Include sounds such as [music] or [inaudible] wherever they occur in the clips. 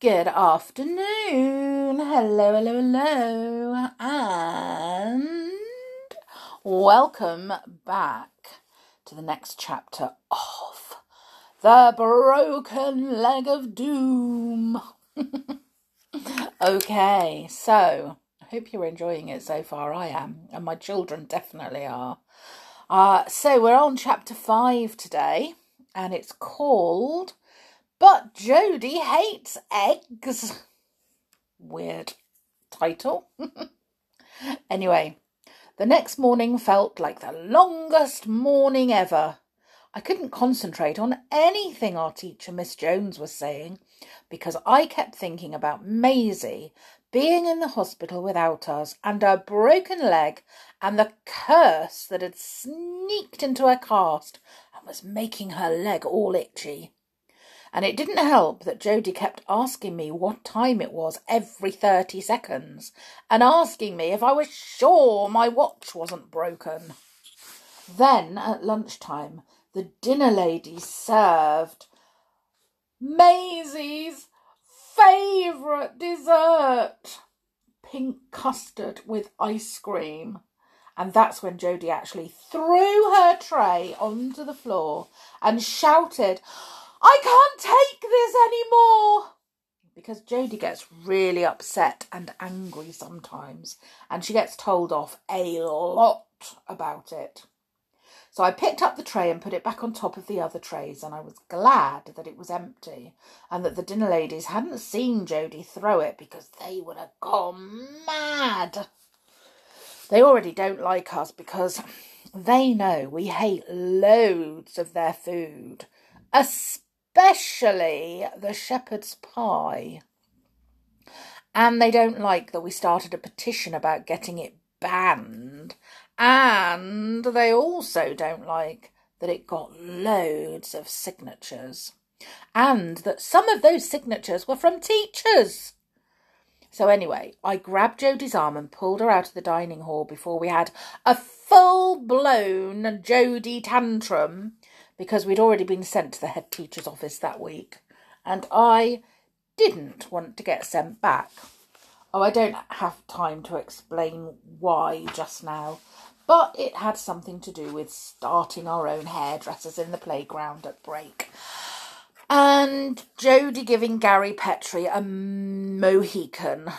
Good afternoon. Hello, hello, hello. And welcome back to the next chapter of The Broken Leg of Doom. [laughs] okay, so I hope you're enjoying it so far. I am, and my children definitely are. Uh, so we're on chapter five today, and it's called but Jodi hates eggs. Weird title. [laughs] anyway, the next morning felt like the longest morning ever. I couldn't concentrate on anything our teacher, Miss Jones, was saying because I kept thinking about Maisie being in the hospital without us and her broken leg and the curse that had sneaked into her cast and was making her leg all itchy. And it didn't help that Jodi kept asking me what time it was every 30 seconds and asking me if I was sure my watch wasn't broken. Then at lunchtime, the dinner lady served Maisie's favourite dessert pink custard with ice cream. And that's when Jodi actually threw her tray onto the floor and shouted, I can't take this anymore. Because Jodi gets really upset and angry sometimes, and she gets told off a lot about it. So I picked up the tray and put it back on top of the other trays, and I was glad that it was empty and that the dinner ladies hadn't seen Jodi throw it because they would have gone mad. They already don't like us because they know we hate loads of their food, especially especially the shepherd's pie. And they don't like that we started a petition about getting it banned. And they also don't like that it got loads of signatures. And that some of those signatures were from teachers. So, anyway, I grabbed Jodi's arm and pulled her out of the dining hall before we had a full blown Jodi tantrum because we'd already been sent to the head teacher's office that week, and I didn't want to get sent back. Oh, I don't have time to explain why just now, but it had something to do with starting our own hairdressers in the playground at break. And Jodi giving Gary Petrie a Mohican.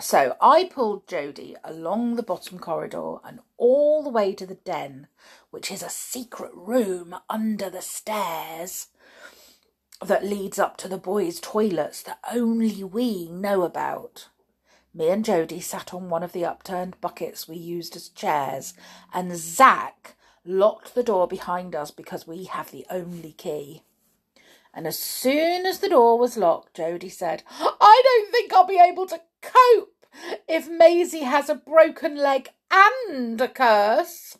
So I pulled Jodi along the bottom corridor and all the way to the den, which is a secret room under the stairs that leads up to the boys' toilets that only we know about. Me and Jodi sat on one of the upturned buckets we used as chairs, and Zack locked the door behind us because we have the only key. And as soon as the door was locked, Jodi said, I don't think I'll be able to cope if Maisie has a broken leg and a curse.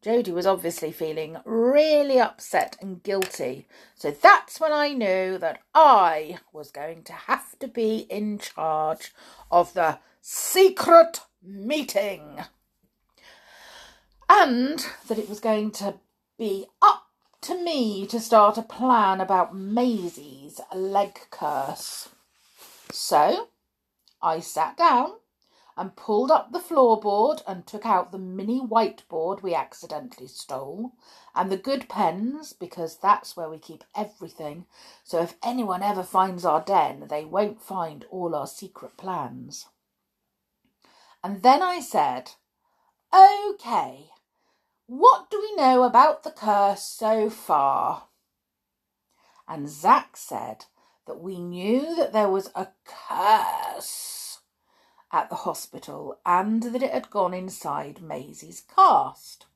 Jodi was obviously feeling really upset and guilty, so that's when I knew that I was going to have to be in charge of the secret meeting. And that it was going to be up to me to start a plan about Maisie's leg curse. So I sat down and pulled up the floorboard and took out the mini whiteboard we accidentally stole and the good pens because that's where we keep everything. So if anyone ever finds our den, they won't find all our secret plans. And then I said, OK, what do we know about the curse so far? And Zack said that we knew that there was a curse at the hospital and that it had gone inside Maisie's cast.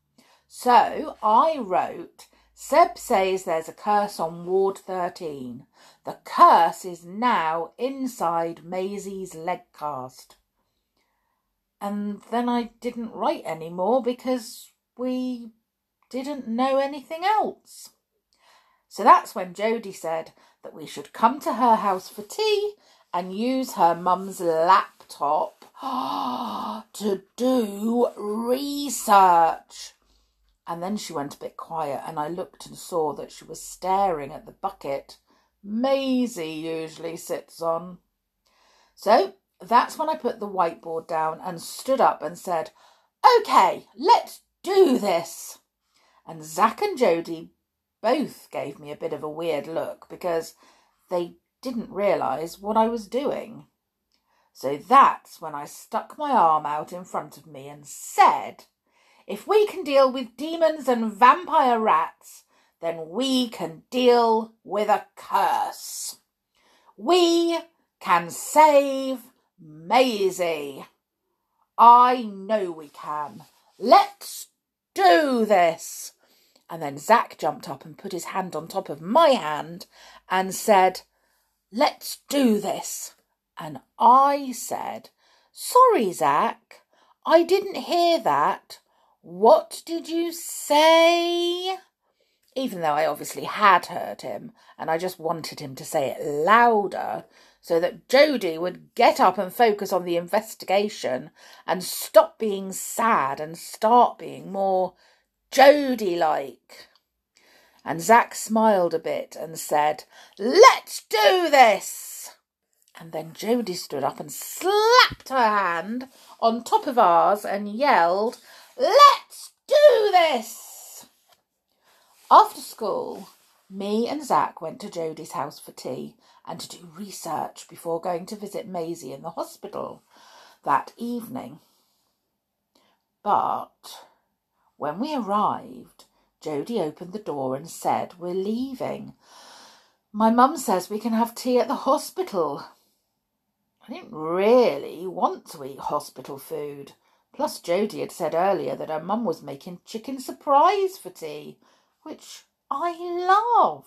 So I wrote, Seb says there's a curse on Ward 13. The curse is now inside Maisie's leg cast. And then I didn't write any more because we didn't know anything else. So that's when Jodi said that we should come to her house for tea and use her mum's laptop [gasps] to do research. And then she went a bit quiet, and I looked and saw that she was staring at the bucket Maisie usually sits on. So that's when I put the whiteboard down and stood up and said, OK, let's do this. And Zach and Jodi both gave me a bit of a weird look because they didn't realise what I was doing. So that's when I stuck my arm out in front of me and said, If we can deal with demons and vampire rats, then we can deal with a curse. We can save Maisie. I know we can. Let's do this. And then Zack jumped up and put his hand on top of my hand and said, Let's do this. And I said, Sorry, Zack, I didn't hear that. What did you say? Even though I obviously had heard him, and I just wanted him to say it louder so that Jodi would get up and focus on the investigation and stop being sad and start being more Jodi like. And Zack smiled a bit and said, Let's do this! And then Jodi stood up and slapped her hand on top of ours and yelled, Let's do this! After school, me and Zack went to Jodi's house for tea and to do research before going to visit Maisie in the hospital that evening. But when we arrived, Jodi opened the door and said, We're leaving. My mum says we can have tea at the hospital. I didn't really want to eat hospital food. Plus, Jodi had said earlier that her mum was making chicken surprise for tea, which I love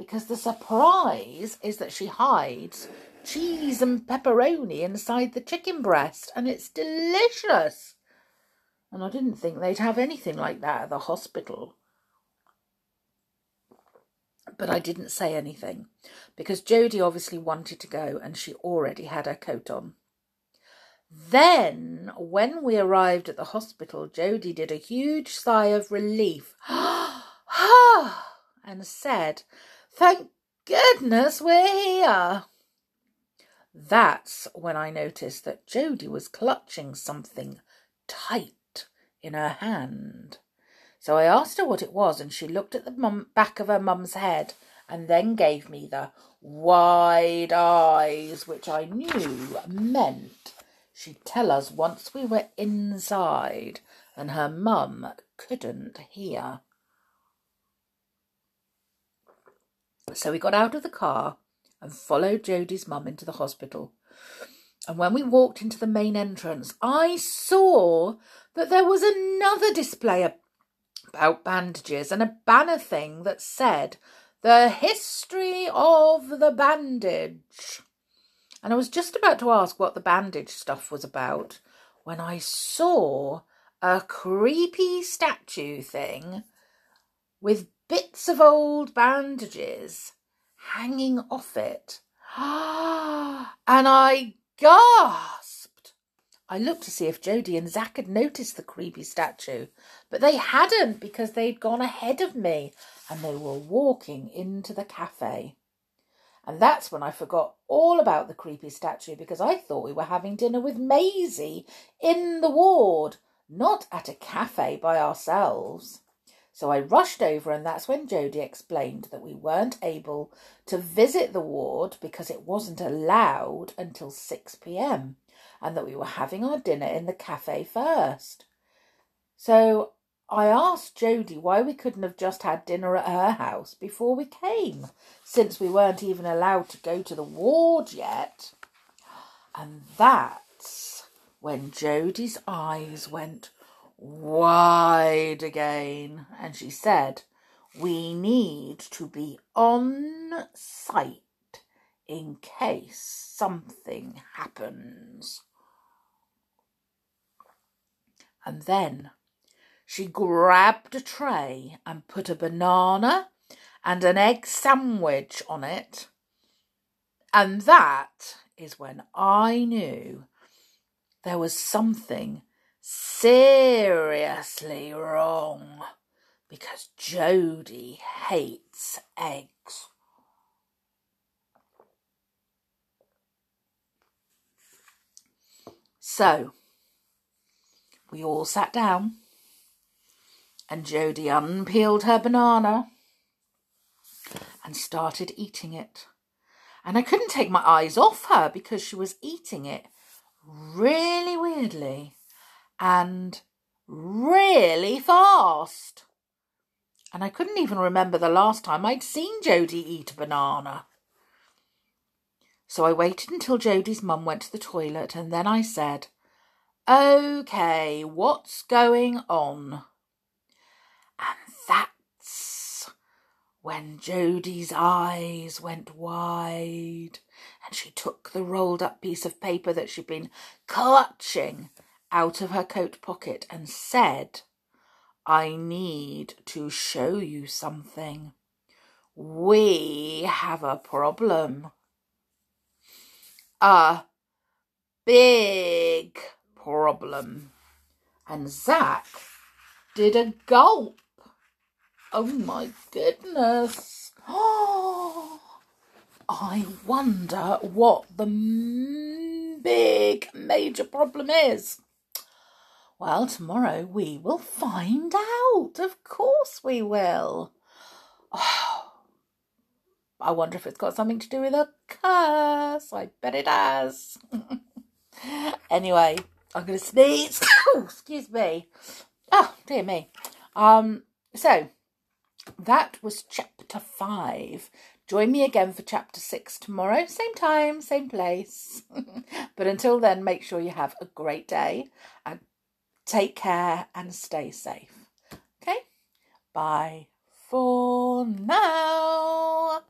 because the surprise is that she hides cheese and pepperoni inside the chicken breast and it's delicious. And I didn't think they'd have anything like that at the hospital. But I didn't say anything because Jodi obviously wanted to go and she already had her coat on. Then, when we arrived at the hospital, Jodi did a huge sigh of relief [gasps] and said, Thank goodness we're here. That's when I noticed that Jodi was clutching something tight in her hand. So I asked her what it was, and she looked at the back of her mum's head and then gave me the wide eyes, which I knew meant she'd tell us once we were inside and her mum couldn't hear. So we got out of the car and followed Jodi's mum into the hospital. And when we walked into the main entrance, I saw that there was another display about bandages and a banner thing that said, The History of the Bandage. And I was just about to ask what the bandage stuff was about when I saw a creepy statue thing with bits of old bandages hanging off it. [gasps] and I gasped. I looked to see if Jodi and Zack had noticed the creepy statue, but they hadn't because they'd gone ahead of me and they were walking into the cafe. And that's when I forgot all about the creepy statue because I thought we were having dinner with Maisie in the ward, not at a cafe by ourselves. So I rushed over, and that's when Jodi explained that we weren't able to visit the ward because it wasn't allowed until 6 pm and that we were having our dinner in the cafe first. So I asked Jodi why we couldn't have just had dinner at her house before we came, since we weren't even allowed to go to the ward yet. And that's when Jodi's eyes went wide again, and she said, We need to be on site in case something happens. And then she grabbed a tray and put a banana and an egg sandwich on it. And that is when I knew there was something seriously wrong because Jodi hates eggs. So we all sat down and Jodi unpeeled her banana and started eating it. And I couldn't take my eyes off her because she was eating it really weirdly and really fast. And I couldn't even remember the last time I'd seen Jodi eat a banana. So I waited until Jodi's mum went to the toilet and then I said, OK, what's going on? And that's when Jodi's eyes went wide and she took the rolled up piece of paper that she'd been clutching out of her coat pocket and said, I need to show you something. We have a problem. A big problem. And Zach did a gulp. Oh my goodness. Oh, [gasps] I wonder what the big major problem is. Well, tomorrow we will find out. Of course we will. Oh, [sighs] I wonder if it's got something to do with a curse. I bet it has. [laughs] anyway, I'm going to sneeze. [coughs] Excuse me. Oh, dear me. Um, so that was chapter five. Join me again for chapter six tomorrow, same time, same place. [laughs] but until then, make sure you have a great day and Take care and stay safe. Okay? Bye for now.